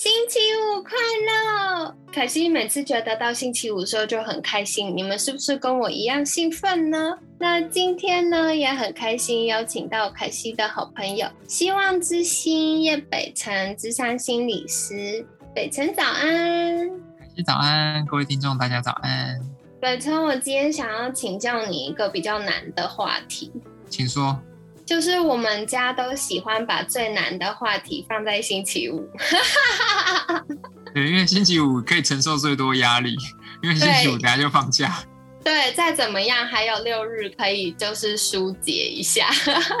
星期五快乐！凯西每次觉得到星期五的时候就很开心，你们是不是跟我一样兴奋呢？那今天呢也很开心，邀请到凯西的好朋友希望之星叶北辰智商心理师。北辰早安！凯西早安，各位听众大家早安。北辰，我今天想要请教你一个比较难的话题，请说。就是我们家都喜欢把最难的话题放在星期五，对，因为星期五可以承受最多压力，因为星期五等下就放假。对，再怎么样还有六日可以就是疏解一下。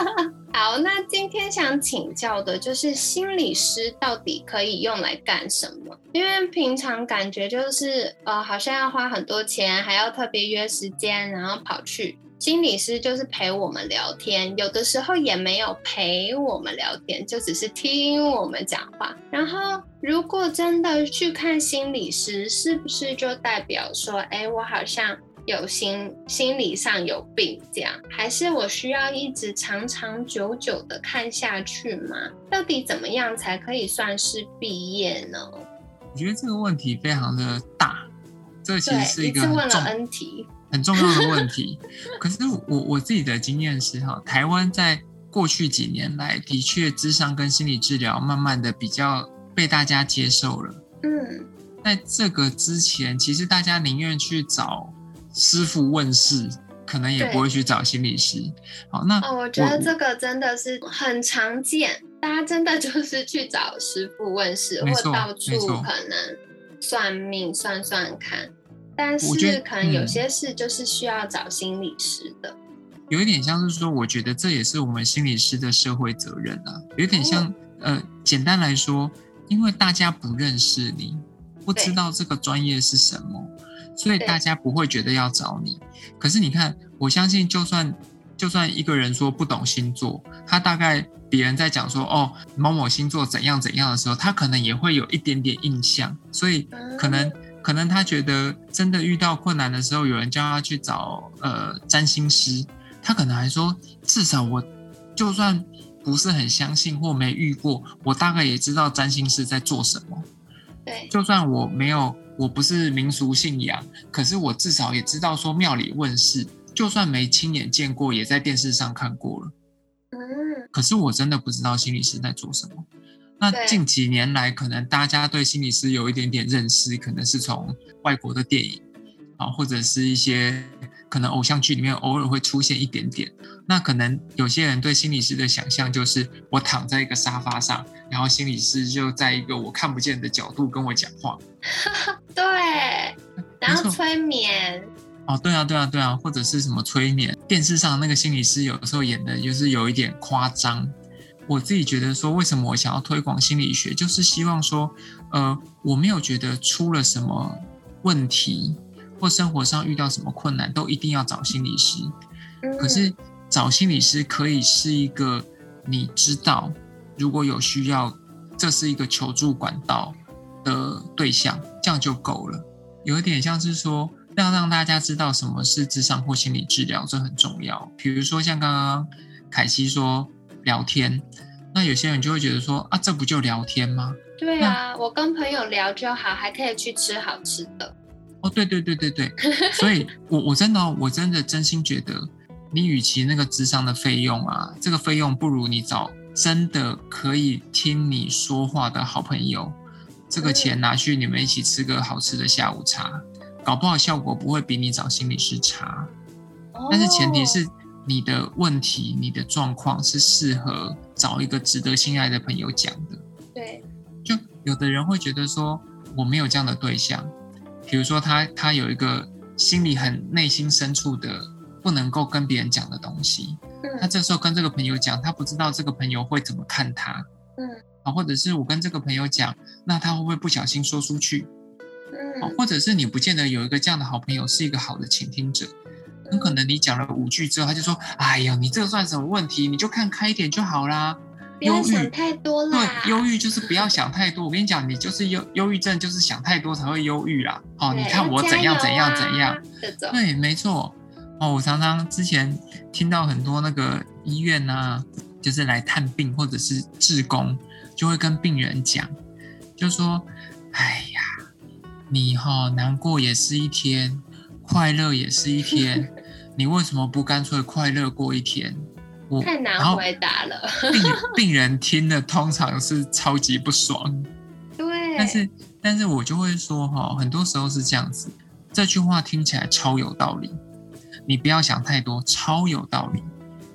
好，那今天想请教的就是心理师到底可以用来干什么？因为平常感觉就是呃，好像要花很多钱，还要特别约时间，然后跑去。心理师就是陪我们聊天，有的时候也没有陪我们聊天，就只是听我们讲话。然后，如果真的去看心理师，是不是就代表说，哎，我好像有心心理上有病这样？还是我需要一直长长久久的看下去吗？到底怎么样才可以算是毕业呢？我觉得这个问题非常的大，这其实是一个问了 N 题。很重要的问题，可是我我自己的经验是哈，台湾在过去几年来的确智商跟心理治疗慢慢的比较被大家接受了。嗯，在这个之前，其实大家宁愿去找师傅问事，可能也不会去找心理师。好，那哦，我觉得这个真的是很常见，大家真的就是去找师傅问事，或到处可能算命算算看。但是可能有些事就是需要找心理师的，有一点像是说，我觉得这也是我们心理师的社会责任啊。有点像，呃，简单来说，因为大家不认识你，不知道这个专业是什么，所以大家不会觉得要找你。可是你看，我相信，就算就算一个人说不懂星座，他大概别人在讲说哦某某星座怎样怎样的时候，他可能也会有一点点印象，所以可能。可能他觉得真的遇到困难的时候，有人叫他去找呃占星师，他可能还说，至少我就算不是很相信或没遇过，我大概也知道占星师在做什么。对，就算我没有，我不是民俗信仰，可是我至少也知道说庙里问事，就算没亲眼见过，也在电视上看过了。嗯，可是我真的不知道心理师在做什么。那近几年来，可能大家对心理师有一点点认识，可能是从外国的电影啊，或者是一些可能偶像剧里面偶尔会出现一点点。那可能有些人对心理师的想象就是，我躺在一个沙发上，然后心理师就在一个我看不见的角度跟我讲话。对，然后催眠。哦，对啊，对啊，对啊，或者是什么催眠？电视上那个心理师有的时候演的就是有一点夸张。我自己觉得说，为什么我想要推广心理学，就是希望说，呃，我没有觉得出了什么问题，或生活上遇到什么困难，都一定要找心理师。可是找心理师可以是一个你知道，如果有需要，这是一个求助管道的对象，这样就够了。有一点像是说，要让大家知道什么是智商或心理治疗，这很重要。比如说像刚刚凯西说。聊天，那有些人就会觉得说啊，这不就聊天吗？对啊，我跟朋友聊就好，还可以去吃好吃的。哦，对对对对对，所以我我真的我真的真心觉得，你与其那个智商的费用啊，这个费用不如你找真的可以听你说话的好朋友，这个钱拿去你们一起吃个好吃的下午茶，搞不好效果不会比你找心理师差。但是前提是。你的问题、你的状况是适合找一个值得信赖的朋友讲的。对，就有的人会觉得说我没有这样的对象，比如说他他有一个心里很内心深处的不能够跟别人讲的东西，他这时候跟这个朋友讲，他不知道这个朋友会怎么看他，嗯，啊，或者是我跟这个朋友讲，那他会不会不小心说出去？嗯，嗯，或者是你不见得有一个这样的好朋友是一个好的倾听者，很可能你讲了五句之后，他就说：“哎呀，你这算什么问题？你就看开一点就好啦。”不要忧郁想太多啦。对，忧郁就是不要想太多。我跟你讲，你就是忧忧郁症，就是想太多才会忧郁啦。哦，你看我怎样怎样怎样。对，没错。哦，我常常之前听到很多那个医院啊，就是来探病或者是志工，就会跟病人讲，就说：“哎呀，你哈、难过也是一天，快乐也是一天，你为什么不干脆快乐过一天？”我太难回答了。病病人听了通常是超级不爽，对，但是但是我就会说哈，很多时候是这样子，这句话听起来超有道理，你不要想太多，超有道理。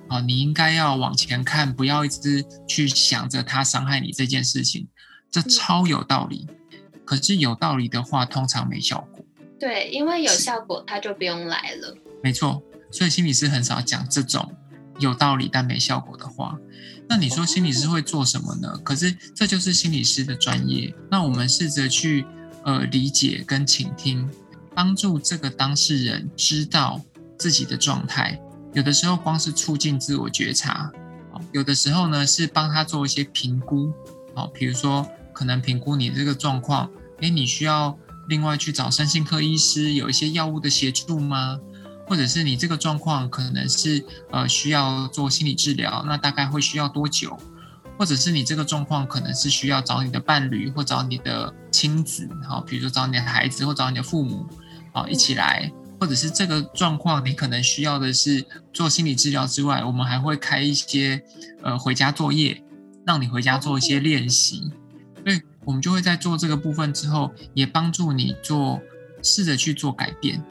啊，你应该要往前看，不要一直去想着他伤害你这件事情，这超有道理。可是有道理的话，通常没效果。对，因为有效果，他就不用来了。没错，所以心理师很少讲这种有道理但没效果的话。那你说心理师会做什么呢？可是这就是心理师的专业。那我们试着去呃理解跟倾听，帮助这个当事人知道自己的状态。有的时候光是促进自我觉察，哦有的时候呢是帮他做一些评估，好，比如说可能评估你这个状况，诶，你需要另外去找身心科医师有一些药物的协助吗？或者是你这个状况可能是呃需要做心理治疗，那大概会需要多久？或者是你这个状况可能是需要找你的伴侣或找你的亲子，好，比如说找你的孩子或找你的父母，好一起来，或者是这个状况你可能需要的是做心理治疗之外，我们还会开一些呃回家作业，让你回家做一些练习。所以我们就会在做这个部分之后，也帮助你做试着去做改变。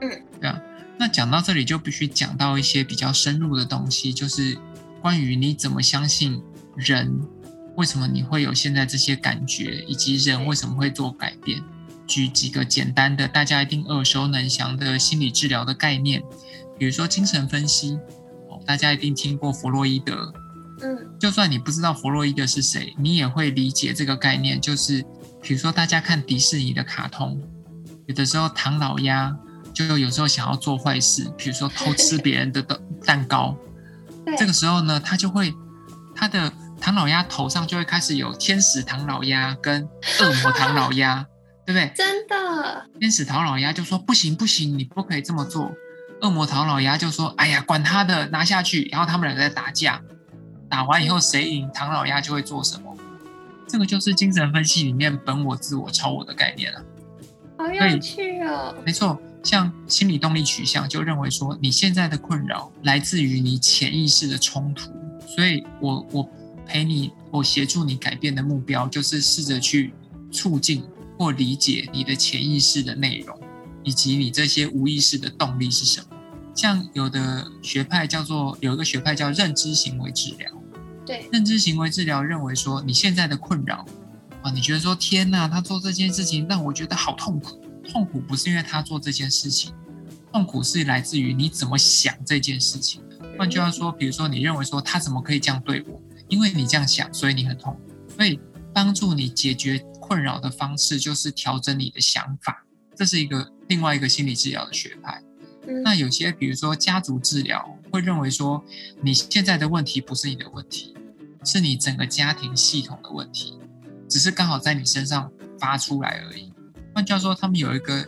嗯，对啊。那讲到这里就必须讲到一些比较深入的东西，就是关于你怎么相信人，为什么你会有现在这些感觉，以及人为什么会做改变。举几个简单的、大家一定耳熟能详的心理治疗的概念，比如说精神分析，哦，大家一定听过弗洛伊德。嗯，就算你不知道弗洛伊德是谁，你也会理解这个概念。就是比如说，大家看迪士尼的卡通，有的时候唐老鸭就有时候想要做坏事，比如说偷吃别人的蛋蛋糕。这个时候呢，他就会他的唐老鸭头上就会开始有天使唐老鸭跟恶魔唐老鸭，对不对？真的，天使唐老鸭就说不行不行，你不可以这么做。恶魔唐老鸭就说：“哎呀，管他的，拿下去。”然后他们两个在打架，打完以后谁赢，唐老鸭就会做什么。这个就是精神分析里面本我、自我、超我的概念了。好有趣哦。没错，像心理动力取向就认为说，你现在的困扰来自于你潜意识的冲突，所以我我陪你，我协助你改变的目标就是试着去促进或理解你的潜意识的内容，以及你这些无意识的动力是什么。像有的学派叫做有一个学派叫认知行为治疗，对，认知行为治疗认为说你现在的困扰啊，你觉得说天哪，他做这件事情让我觉得好痛苦。痛苦不是因为他做这件事情，痛苦是来自于你怎么想这件事情。换句话说，比如说你认为说他怎么可以这样对我，因为你这样想，所以你很痛苦。所以帮助你解决困扰的方式就是调整你的想法，这是一个另外一个心理治疗的学派。嗯那有些比如说家族治疗会认为说，你现在的问题不是你的问题，是你整个家庭系统的问题，只是刚好在你身上发出来而已。换句话说，他们有一个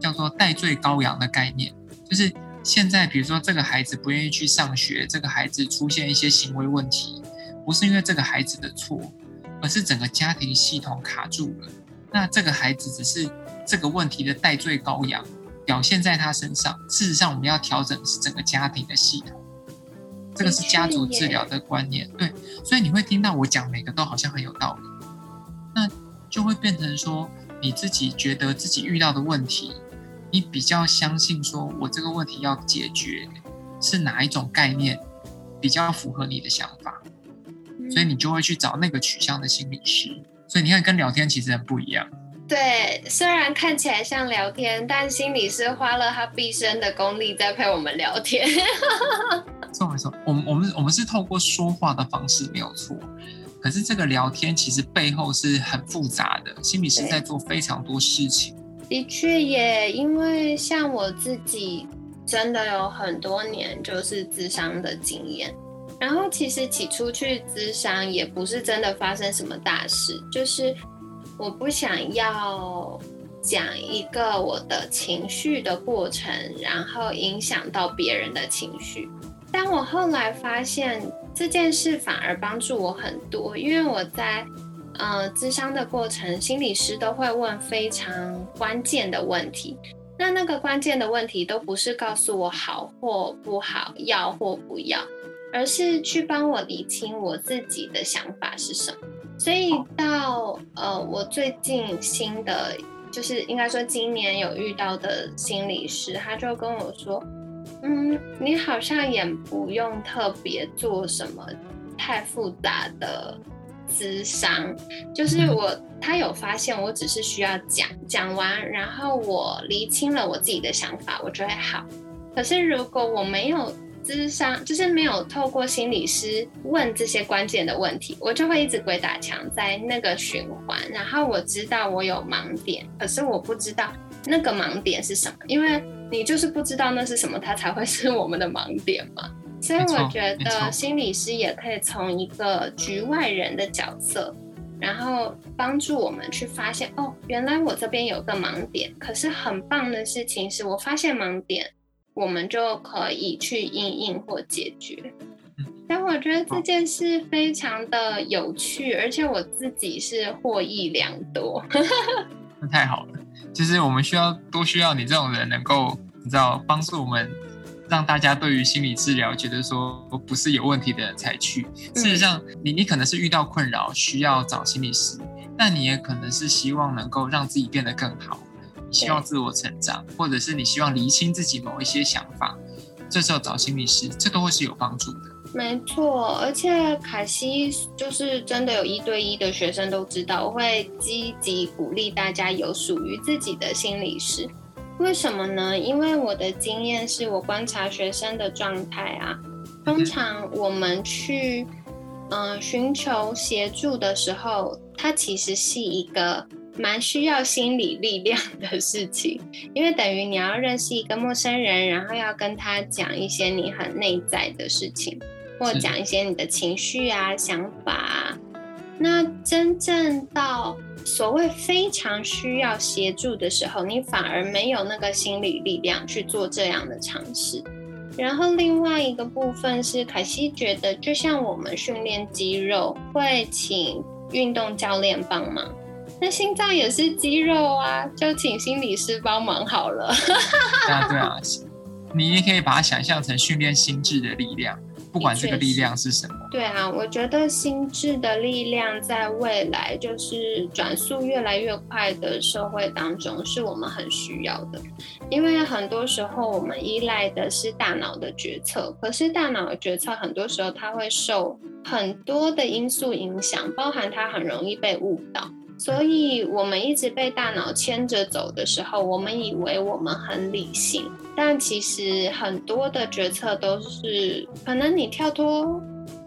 叫做代罪羔羊的概念，就是现在比如说这个孩子不愿意去上学，这个孩子出现一些行为问题，不是因为这个孩子的错，而是整个家庭系统卡住了。那这个孩子只是这个问题的代罪羔羊。表现在他身上。事实上，我们要调整的是整个家庭的系统，这个是家族治疗的观念。对，所以你会听到我讲每个都好像很有道理，那就会变成说你自己觉得自己遇到的问题，你比较相信说我这个问题要解决是哪一种概念比较符合你的想法，所以你就会去找那个取向的心理师。所以你看，跟聊天其实很不一样。对，虽然看起来像聊天，但心里是花了他毕生的功力在陪我们聊天。错没错，我们我们我们是透过说话的方式没有错，可是这个聊天其实背后是很复杂的，心理师在做非常多事情。的确也，因为像我自己真的有很多年就是智商的经验，然后其实起初去咨商也不是真的发生什么大事，就是我不想要讲一个我的情绪的过程，然后影响到别人的情绪。但我后来发现这件事反而帮助我很多，因为我在。呃，咨商的过程，心理师都会问非常关键的问题。那那个关键的问题都不是告诉我好或不好，要或不要，而是去帮我理清我自己的想法是什么。所以到呃，我最近新的，就是应该说今年有遇到的心理师，他就跟我说，嗯，你好像也不用特别做什么太复杂的。咨商就是我，他有发现我只是需要讲讲完，然后我厘清了我自己的想法，我就会好。可是如果我没有咨商，就是没有透过心理师问这些关键的问题，我就会一直鬼打墙在那个循环。然后我知道我有盲点，可是我不知道那个盲点是什么，因为你就是不知道那是什么，它才会是我们的盲点嘛。所以我觉得心理师也可以从一个局外人的角色，然后帮助我们去发现哦，原来我这边有个盲点。可是很棒的事情是我发现盲点，我们就可以去应应或解决。但我觉得这件事非常的有趣，而且我自己是获益良多。那太好了，就是我们需要多需要你这种人，能够你知道帮助我们。让大家对于心理治疗觉得说不是有问题的人才去。事实上，你你可能是遇到困扰需要找心理师，但你也可能是希望能够让自己变得更好，你希望自我成长，或者是你希望厘清自己某一些想法，这时候找心理师，这都会是有帮助的。没错，而且凯西就是真的有一对一的学生都知道，我会积极鼓励大家有属于自己的心理师。为什么呢？因为我的经验是我观察学生的状态啊，通常我们去嗯寻求协助的时候，它其实是一个蛮需要心理力量的事情，因为等于你要认识一个陌生人，然后要跟他讲一些你很内在的事情，或讲一些你的情绪啊、想法啊，那真正到。所谓非常需要协助的时候，你反而没有那个心理力量去做这样的尝试。然后另外一个部分是，凯西觉得，就像我们训练肌肉会请运动教练帮忙，那心脏也是肌肉啊，就请心理师帮忙好了。对啊，对啊，你也可以把它想象成训练心智的力量。不管这个力量是什么，对啊，我觉得心智的力量在未来就是转速越来越快的社会当中，是我们很需要的。因为很多时候我们依赖的是大脑的决策，可是大脑的决策很多时候它会受很多的因素影响，包含它很容易被误导。所以，我们一直被大脑牵着走的时候，我们以为我们很理性，但其实很多的决策都是可能你跳脱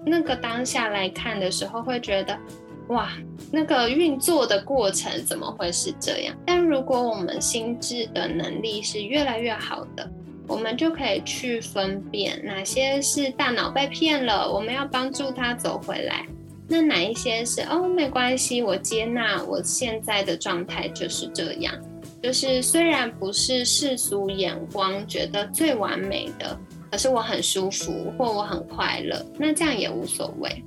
那个当下来看的时候，会觉得哇，那个运作的过程怎么会是这样？但如果我们心智的能力是越来越好的，我们就可以去分辨哪些是大脑被骗了，我们要帮助他走回来。那哪一些是哦？没关系，我接纳我现在的状态就是这样。就是虽然不是世俗眼光觉得最完美的，可是我很舒服或我很快乐，那这样也无所谓。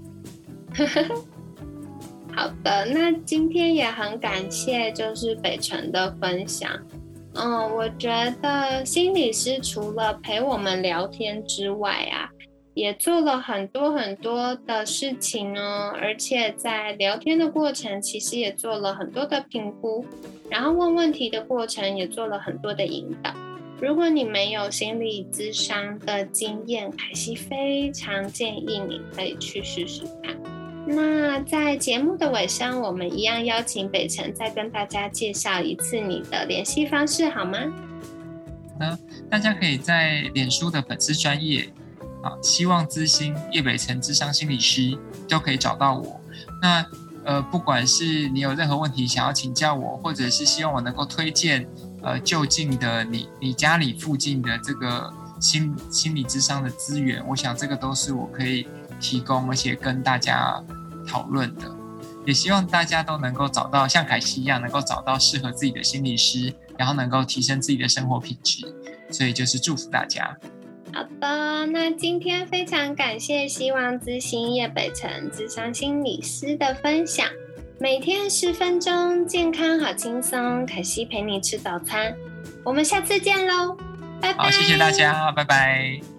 好的，那今天也很感谢就是北辰的分享。嗯，我觉得心理师除了陪我们聊天之外啊。也做了很多很多的事情哦，而且在聊天的过程，其实也做了很多的评估，然后问问题的过程也做了很多的引导。如果你没有心理咨商的经验，凯西非常建议你可以去试试看。那在节目的尾声，我们一样邀请北辰再跟大家介绍一次你的联系方式，好吗？好的，大家可以在脸书的粉丝专业。希望资心叶北辰智商心理师都可以找到我。那呃，不管是你有任何问题想要请教我，或者是希望我能够推荐呃就近的你你家里附近的这个心心理智商的资源，我想这个都是我可以提供，而且跟大家讨论的。也希望大家都能够找到像凯西一样，能够找到适合自己的心理师，然后能够提升自己的生活品质。所以就是祝福大家。好的，那今天非常感谢希望之星叶北辰智商心理师的分享。每天十分钟，健康好轻松。凯西陪你吃早餐，我们下次见喽，拜拜。好，谢谢大家，拜拜。